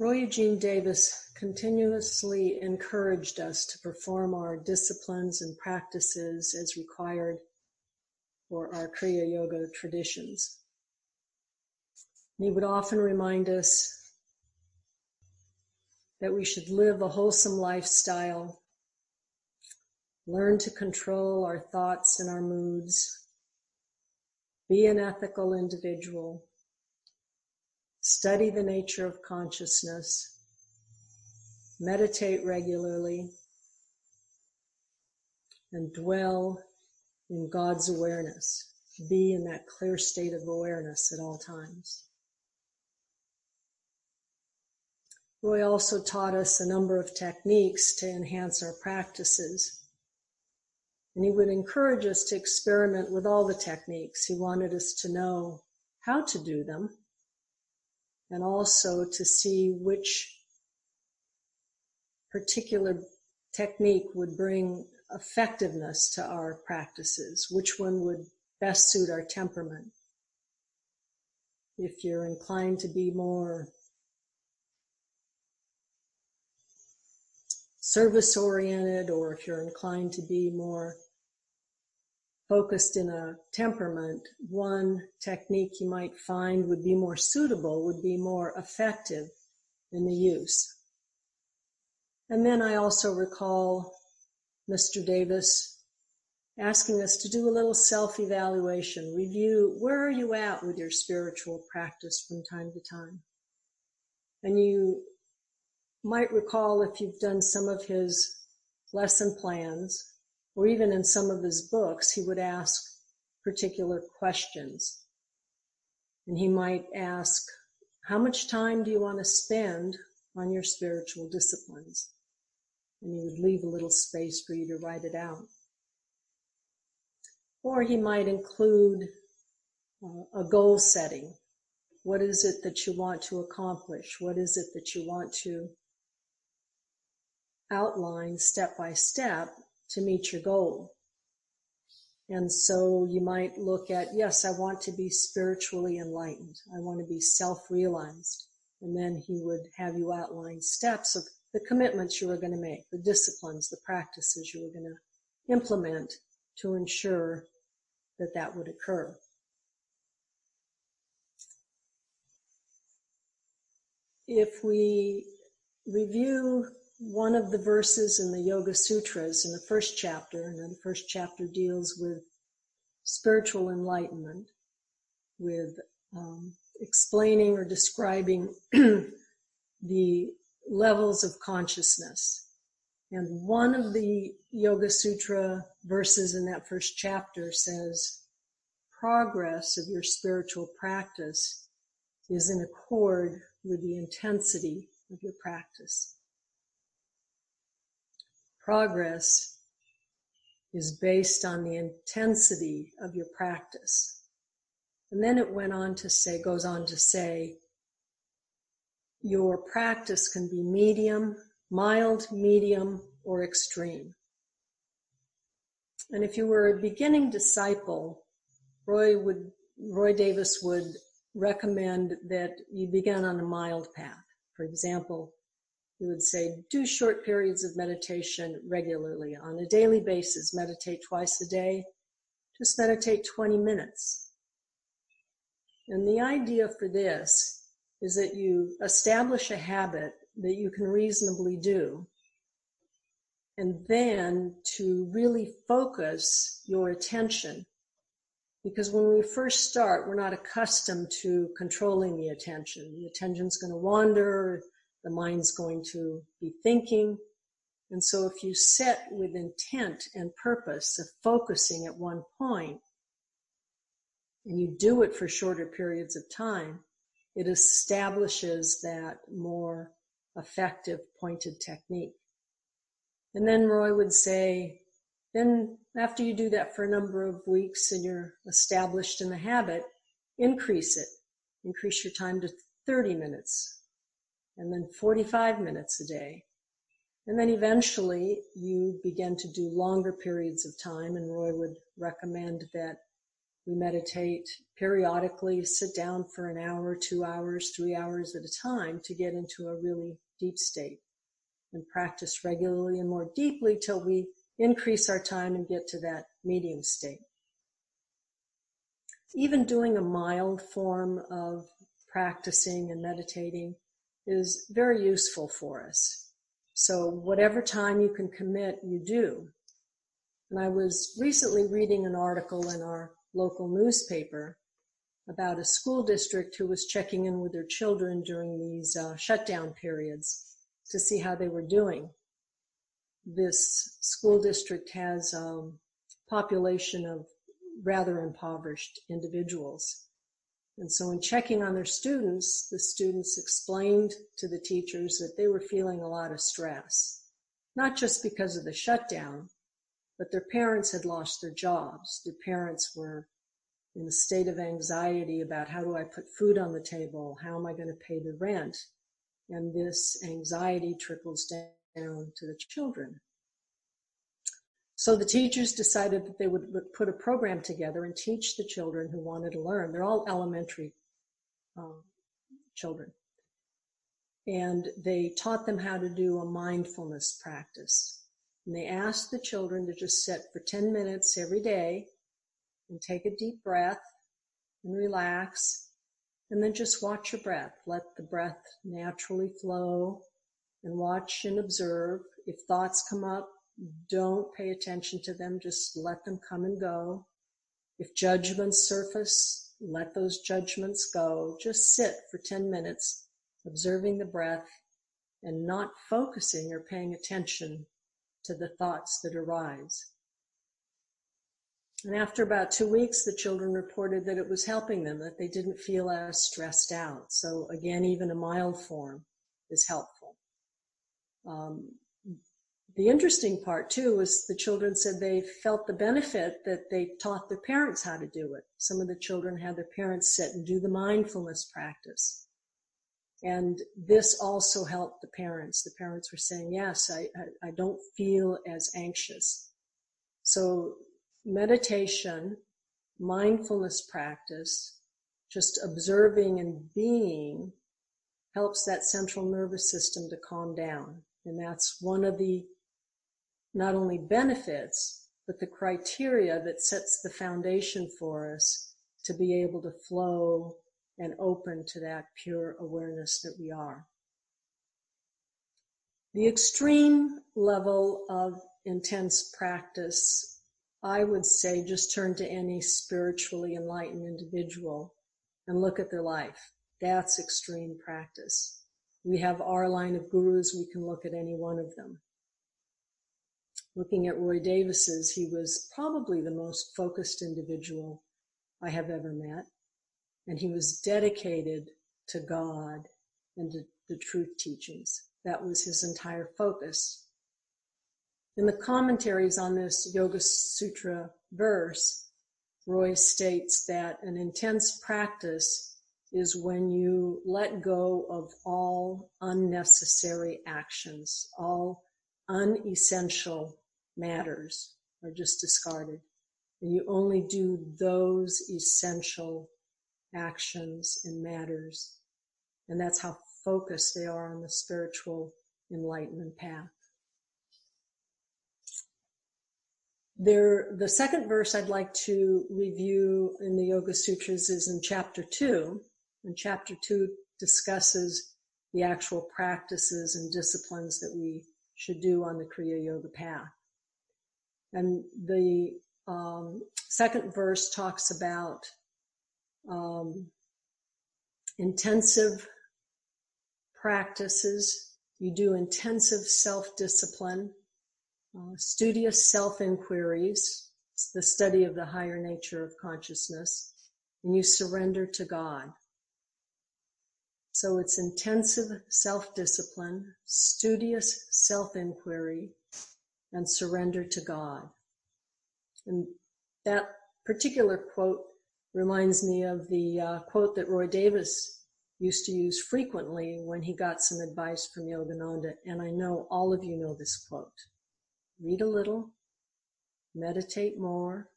Roy Eugene Davis continuously encouraged us to perform our disciplines and practices as required for our Kriya Yoga traditions. He would often remind us that we should live a wholesome lifestyle, learn to control our thoughts and our moods, be an ethical individual, study the nature of consciousness, meditate regularly, and dwell in God's awareness. Be in that clear state of awareness at all times. Roy also taught us a number of techniques to enhance our practices. And he would encourage us to experiment with all the techniques. He wanted us to know how to do them and also to see which particular technique would bring effectiveness to our practices, which one would best suit our temperament. If you're inclined to be more service oriented, or if you're inclined to be more focused in a temperament, one technique you might find would be more suitable, would be more effective in the use. And then I also recall Mr. Davis asking us to do a little self evaluation, review where are you at with your spiritual practice from time to time. And you might recall if you've done some of his lesson plans or even in some of his books, he would ask particular questions. And he might ask, how much time do you want to spend on your spiritual disciplines? And he would leave a little space for you to write it out. Or he might include uh, a goal setting. What is it that you want to accomplish? What is it that you want to outline step by step to meet your goal. And so you might look at, yes, I want to be spiritually enlightened. I want to be self-realized. And then he would have you outline steps of the commitments you were going to make, the disciplines, the practices you were going to implement to ensure that that would occur. If we review one of the verses in the Yoga Sutras in the first chapter, and the first chapter deals with spiritual enlightenment, with um, explaining or describing the levels of consciousness. And one of the Yoga Sutra verses in that first chapter says, progress of your spiritual practice is in accord with the intensity of your practice progress is based on the intensity of your practice. And then it went on to say, goes on to say, your practice can be medium, mild, medium, or extreme. And if you were a beginning disciple, Roy would, Roy Davis would recommend that you begin on a mild path. For example, he would say, do short periods of meditation regularly on a daily basis. Meditate twice a day. Just meditate 20 minutes. And the idea for this is that you establish a habit that you can reasonably do. And then to really focus your attention. Because when we first start, we're not accustomed to controlling the attention. The attention's going to wander the mind's going to be thinking. And so if you set with intent and purpose of focusing at one point, and you do it for shorter periods of time, it establishes that more effective pointed technique. And then Roy would say, then after you do that for a number of weeks and you're established in the habit, increase it. Increase your time to 30 minutes, and then 45 minutes a day. And then eventually you begin to do longer periods of time, and Roy would recommend that We meditate periodically, sit down for an hour, two hours, three hours at a time to get into a really deep state and practice regularly and more deeply till we increase our time and get to that medium state. Even doing a mild form of practicing and meditating is very useful for us. So whatever time you can commit, you do. And I was recently reading an article in our local newspaper about a school district who was checking in with their children during these uh, shutdown periods to see how they were doing. This school district has a um, population of rather impoverished individuals. And so in checking on their students, the students explained to the teachers that they were feeling a lot of stress, not just because of the shutdown, but their parents had lost their jobs. Their parents were in a state of anxiety about how do I put food on the table? How am I going to pay the rent? And this anxiety trickles down to the children. So the teachers decided that they would put a program together and teach the children who wanted to learn. They're all elementary um, children. And they taught them how to do a mindfulness practice. And they asked the children to just sit for 10 minutes every day and take a deep breath and relax. And then just watch your breath. Let the breath naturally flow and watch and observe. If thoughts come up, don't pay attention to them. Just let them come and go. If judgments surface, let those judgments go. Just sit for 10 minutes, observing the breath and not focusing or paying attention to the thoughts that arise. And after about two weeks, the children reported that it was helping them, that they didn't feel as stressed out. So again, even a mild form is helpful. Um, the interesting part too was the children said they felt the benefit that they taught their parents how to do it. Some of the children had their parents sit and do the mindfulness practice. And this also helped the parents. The parents were saying, yes, I, I, I don't feel as anxious. So meditation, mindfulness practice, just observing and being helps that central nervous system to calm down. And that's one of the not only benefits, but the criteria that sets the foundation for us to be able to flow and open to that pure awareness that we are. The extreme level of intense practice, I would say just turn to any spiritually enlightened individual and look at their life. That's extreme practice. We have our line of gurus, we can look at any one of them looking at Roy Davis's, he was probably the most focused individual I have ever met. And he was dedicated to God and to the truth teachings. That was his entire focus. In the commentaries on this Yoga Sutra verse, Roy states that an intense practice is when you let go of all unnecessary actions, all unessential matters are just discarded. And you only do those essential actions and matters. And that's how focused they are on the spiritual enlightenment path. There, the second verse I'd like to review in the Yoga Sutras is in chapter two. And chapter two discusses the actual practices and disciplines that we should do on the Kriya Yoga path. And the um, second verse talks about um, intensive practices. You do intensive self-discipline, uh, studious self-inquiries. It's the study of the higher nature of consciousness. And you surrender to God. So it's intensive self-discipline, studious self-inquiry, and surrender to God. And that particular quote reminds me of the uh, quote that Roy Davis used to use frequently when he got some advice from Yogananda. And I know all of you know this quote. Read a little, meditate more,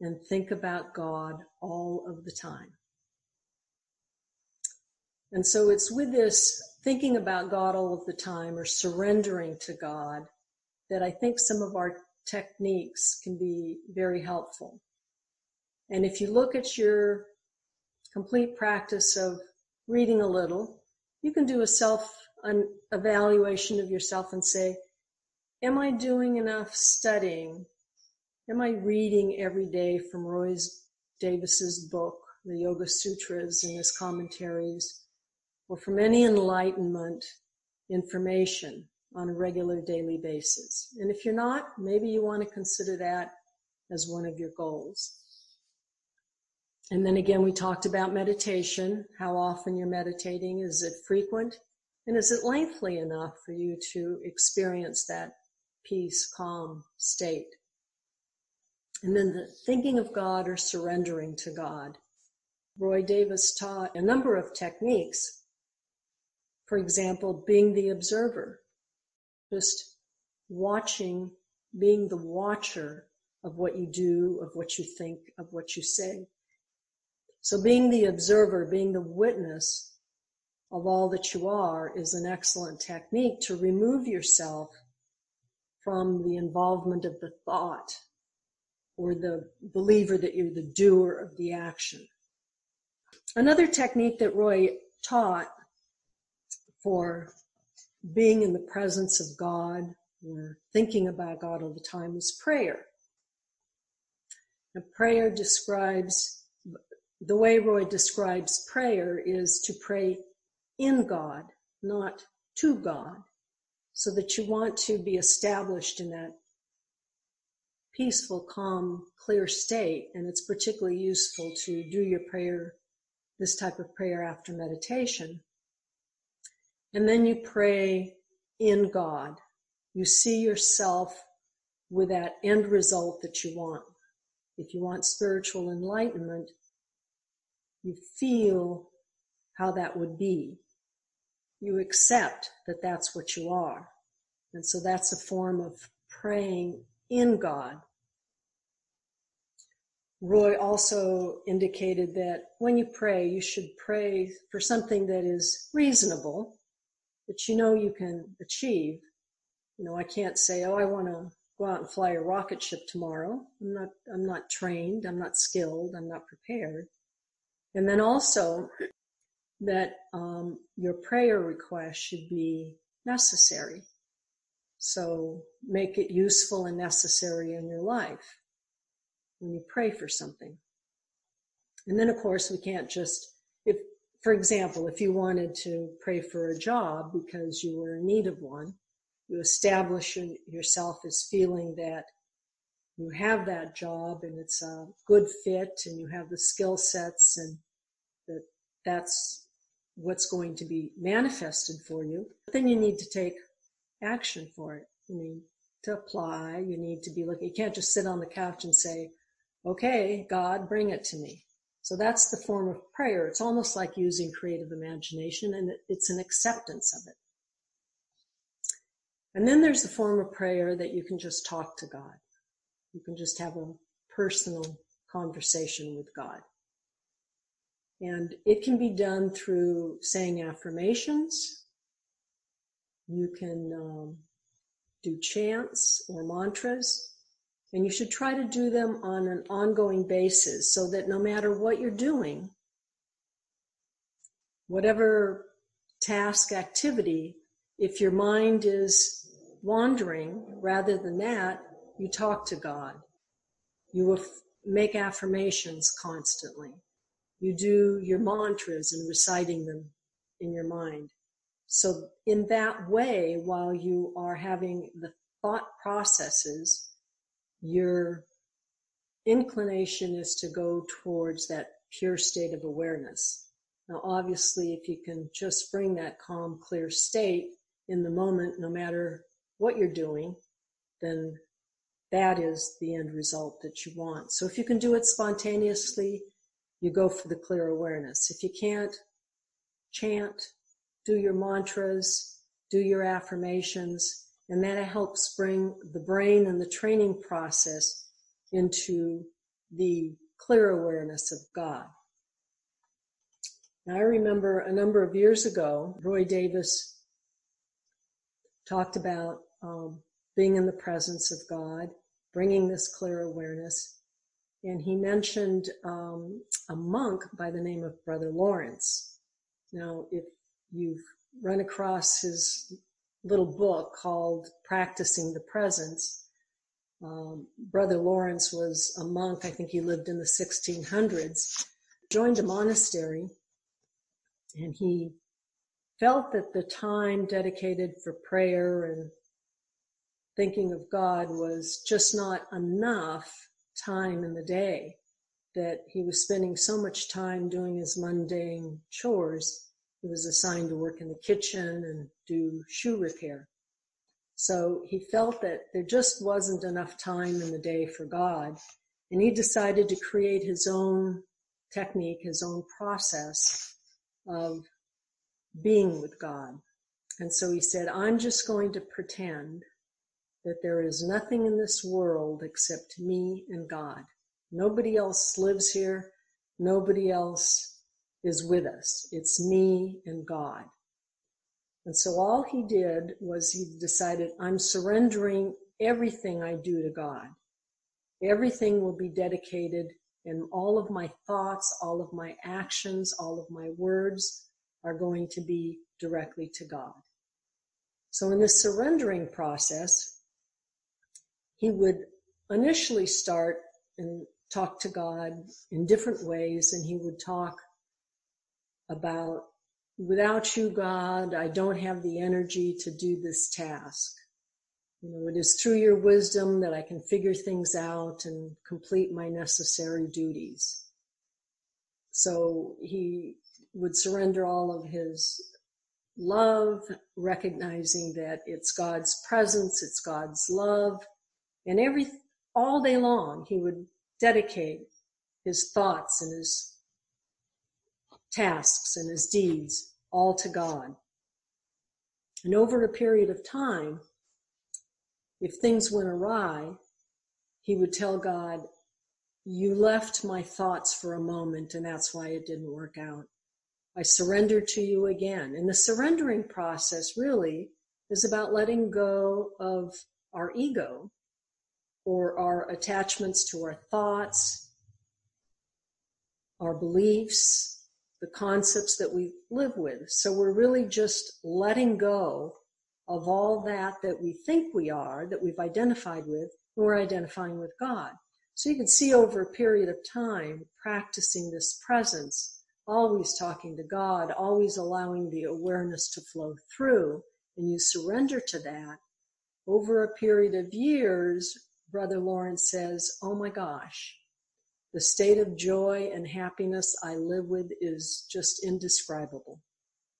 and think about God all of the time. And so it's with this thinking about God all of the time or surrendering to God that I think some of our techniques can be very helpful. And if you look at your complete practice of reading a little, you can do a self evaluation of yourself and say, am I doing enough studying? Am I reading every day from Roy's Davis's book, the Yoga Sutras and his commentaries? or from any enlightenment information on a regular daily basis. And if you're not, maybe you want to consider that as one of your goals. And then again, we talked about meditation, how often you're meditating. Is it frequent? And is it lengthy enough for you to experience that peace, calm state? And then the thinking of God or surrendering to God. Roy Davis taught a number of techniques for example, being the observer, just watching, being the watcher of what you do, of what you think, of what you say. So being the observer, being the witness of all that you are is an excellent technique to remove yourself from the involvement of the thought or the believer that you're the doer of the action. Another technique that Roy taught for being in the presence of God or thinking about God all the time is prayer. Now, prayer describes, the way Roy describes prayer is to pray in God, not to God, so that you want to be established in that peaceful, calm, clear state. And it's particularly useful to do your prayer, this type of prayer after meditation, and then you pray in God. You see yourself with that end result that you want. If you want spiritual enlightenment, you feel how that would be. You accept that that's what you are. And so that's a form of praying in God. Roy also indicated that when you pray, you should pray for something that is reasonable that you know you can achieve. You know, I can't say, oh, I want to go out and fly a rocket ship tomorrow. I'm not, I'm not trained. I'm not skilled. I'm not prepared. And then also that um, your prayer request should be necessary. So make it useful and necessary in your life when you pray for something. And then, of course, we can't just for example, if you wanted to pray for a job because you were in need of one, you establish yourself as feeling that you have that job and it's a good fit and you have the skill sets and that that's what's going to be manifested for you. But then you need to take action for it. You need to apply. You need to be looking. You can't just sit on the couch and say, okay, God, bring it to me. So that's the form of prayer. It's almost like using creative imagination and it's an acceptance of it. And then there's the form of prayer that you can just talk to God. You can just have a personal conversation with God. And it can be done through saying affirmations. You can um, do chants or mantras. And you should try to do them on an ongoing basis so that no matter what you're doing, whatever task activity, if your mind is wandering rather than that, you talk to God. You will make affirmations constantly. You do your mantras and reciting them in your mind. So in that way, while you are having the thought processes, your inclination is to go towards that pure state of awareness. Now, obviously, if you can just bring that calm, clear state in the moment, no matter what you're doing, then that is the end result that you want. So if you can do it spontaneously, you go for the clear awareness. If you can't, chant, do your mantras, do your affirmations, and that helps bring the brain and the training process into the clear awareness of God. Now, I remember a number of years ago, Roy Davis talked about um, being in the presence of God, bringing this clear awareness. And he mentioned um, a monk by the name of Brother Lawrence. Now, if you've run across his little book called Practicing the Presence, um, Brother Lawrence was a monk. I think he lived in the 1600s, joined a monastery, and he felt that the time dedicated for prayer and thinking of God was just not enough time in the day, that he was spending so much time doing his mundane chores. He was assigned to work in the kitchen and do shoe repair. So he felt that there just wasn't enough time in the day for God. And he decided to create his own technique, his own process of being with God. And so he said, I'm just going to pretend that there is nothing in this world except me and God. Nobody else lives here. Nobody else is with us. It's me and God. And so all he did was he decided, I'm surrendering everything I do to God. Everything will be dedicated and all of my thoughts, all of my actions, all of my words are going to be directly to God. So in this surrendering process, he would initially start and talk to God in different ways, and he would talk about, without you, God, I don't have the energy to do this task. You know, it is through your wisdom that I can figure things out and complete my necessary duties. So he would surrender all of his love, recognizing that it's God's presence, it's God's love, and every, all day long, he would dedicate his thoughts and his tasks and his deeds all to God. And over a period of time, if things went awry, he would tell God, you left my thoughts for a moment and that's why it didn't work out. I surrender to you again. And the surrendering process really is about letting go of our ego or our attachments to our thoughts, our beliefs, the concepts that we live with. So we're really just letting go of all that that we think we are, that we've identified with, and we're identifying with God. So you can see over a period of time practicing this presence, always talking to God, always allowing the awareness to flow through, and you surrender to that. Over a period of years, Brother Lawrence says, Oh my gosh, the state of joy and happiness I live with is just indescribable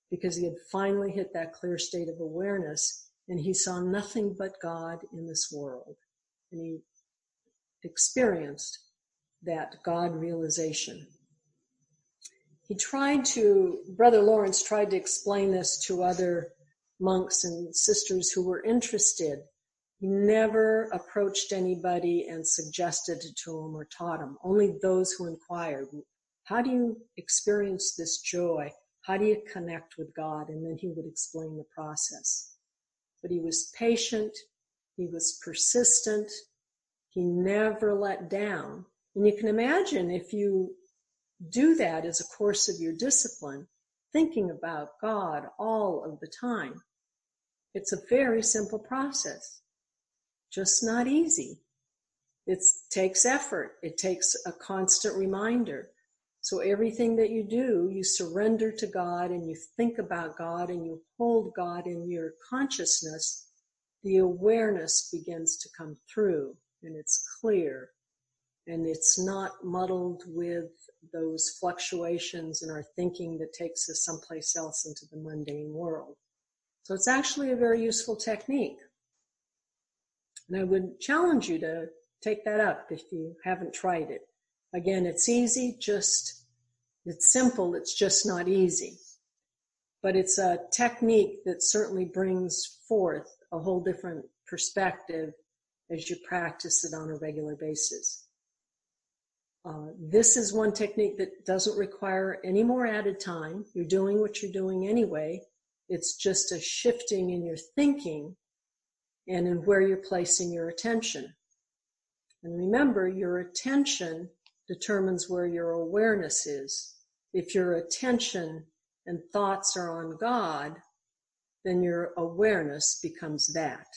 because he had finally hit that clear state of awareness and he saw nothing but God in this world. And he experienced that God realization. He tried to, Brother Lawrence tried to explain this to other monks and sisters who were interested he never approached anybody and suggested to them or taught them. Only those who inquired, how do you experience this joy? How do you connect with God? And then he would explain the process. But he was patient. He was persistent. He never let down. And you can imagine if you do that as a course of your discipline, thinking about God all of the time. It's a very simple process just not easy. It takes effort. It takes a constant reminder. So everything that you do, you surrender to God and you think about God and you hold God in your consciousness. The awareness begins to come through and it's clear and it's not muddled with those fluctuations in our thinking that takes us someplace else into the mundane world. So it's actually a very useful technique. And I would challenge you to take that up if you haven't tried it. Again, it's easy, just, it's simple, it's just not easy. But it's a technique that certainly brings forth a whole different perspective as you practice it on a regular basis. uh, this is one technique that doesn't require any more added time. You're doing what you're doing anyway. It's just a shifting in your thinking and in where you're placing your attention. And remember, your attention determines where your awareness is. If your attention and thoughts are on God, then your awareness becomes that,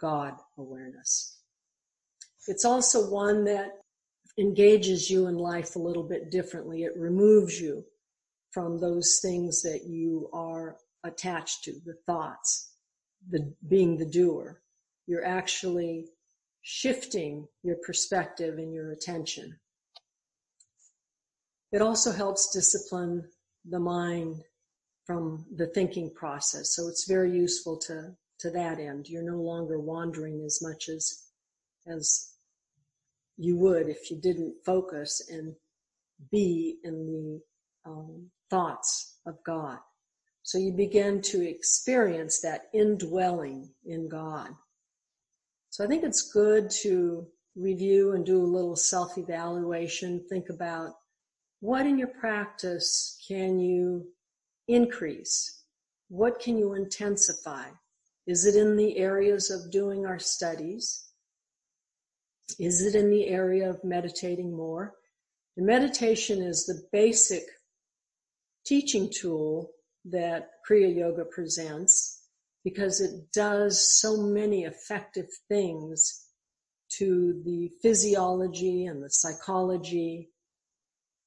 God awareness. It's also one that engages you in life a little bit differently. It removes you from those things that you are attached to, the thoughts, the being the doer. You're actually shifting your perspective and your attention. It also helps discipline the mind from the thinking process. So it's very useful to, to that end. You're no longer wandering as much as, as you would if you didn't focus and be in the um, thoughts of God. So you begin to experience that indwelling in God. So I think it's good to review and do a little self evaluation. Think about what in your practice can you increase? What can you intensify? Is it in the areas of doing our studies? Is it in the area of meditating more? The meditation is the basic teaching tool that Kriya Yoga presents because it does so many effective things to the physiology and the psychology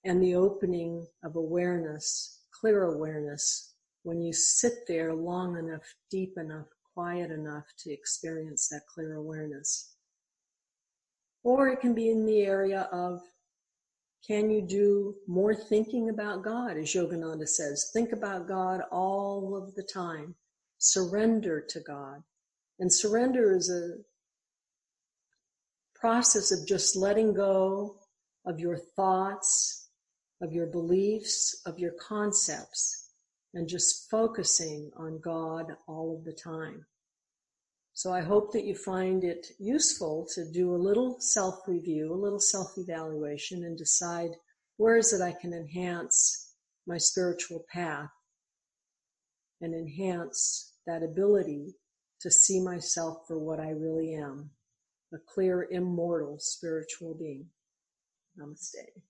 and the opening of awareness, clear awareness, when you sit there long enough, deep enough, quiet enough to experience that clear awareness. Or it can be in the area of can you do more thinking about God, as Yogananda says? Think about God all of the time. Surrender to God. And surrender is a process of just letting go of your thoughts, of your beliefs, of your concepts, and just focusing on God all of the time. So I hope that you find it useful to do a little self review, a little self evaluation, and decide where is it I can enhance my spiritual path and enhance that ability to see myself for what I really am a clear, immortal spiritual being. Namaste.